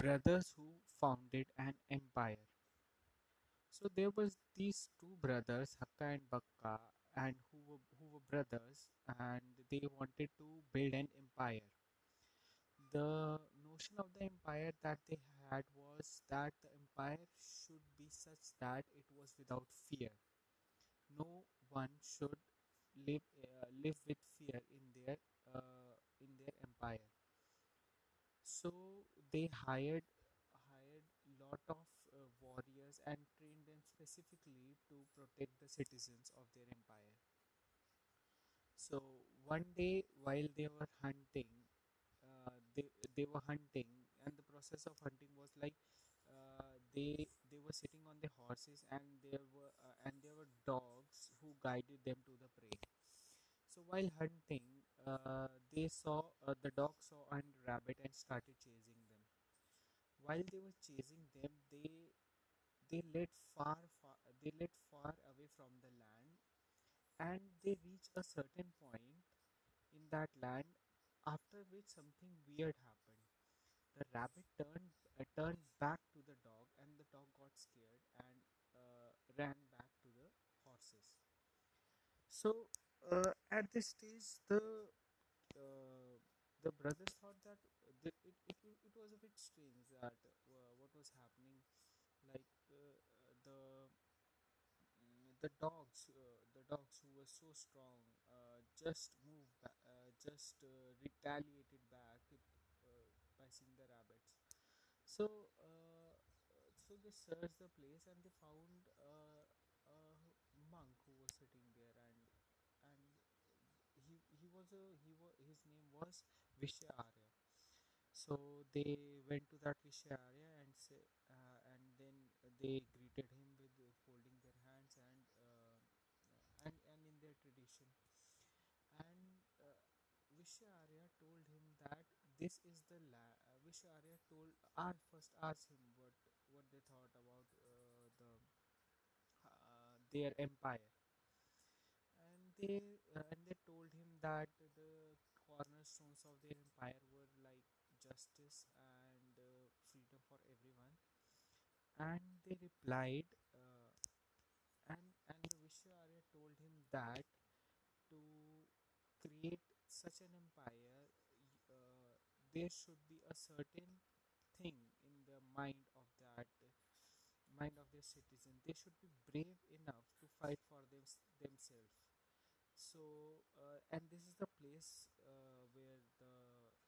brothers who founded an empire. So there was these two brothers, Hakka and Bukka, and who were, who were brothers, and they wanted to build an empire. The notion of the empire that they had was that the empire should be such that it was without fear. No one should live uh, live with fear in their uh, in their empire. So they hired hired lot of uh, warriors and trained them specifically to protect the citizens of their empire. So one day while they were hunting, uh, they they were hunting, and the process of hunting was like uh, they they were sitting on their horses, and there were uh, and there were dogs who guided them to the prey. So while hunting, uh, they saw uh, the dog saw a rabbit and started chasing. While they were chasing them, they they led far, far they led far away from the land, and they reached a certain point in that land, after which something weird happened. The rabbit turned uh, turned back to the dog, and the dog got scared and uh, ran back to the horses. So uh, at this stage, the uh, the brothers thought that the, it, bit strange that uh, what was happening like uh, the mm, the dogs uh, the dogs who were so strong uh, just moved ba- uh, just uh, retaliated back by seeing the rabbits. So so they searched the place and they found a monk who was sitting there and and he he was a he was his name was Vidyaranya so they went to that Vidyaranya and say uh, and then they greeted him with uh, folding their hands and uh, uh, and and in their tradition. And uh, Vidyaranya told him that this is the la- uh, Vidyaranya told I first asked him what what they thought about uh, the uh, their empire. And they uh, and they told him that the cornerstones of their empire were like justice and uh, freedom for everyone. And they replied uh, and and the Vidyaranya told him that to create such an empire uh, there should be a certain thing in the mind of that mind of their citizen. They should be brave enough to fight for them, themselves. So uh, and this is the place uh, where the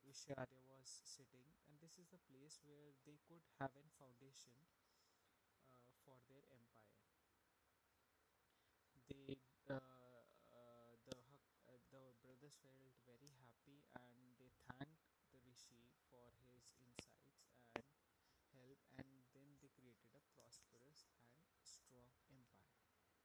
Vidyaranya sitting and this is the place where they could have a foundation uh, for their empire. They uh, uh, the uh, the brothers felt very happy and they thanked the rishi for his ins-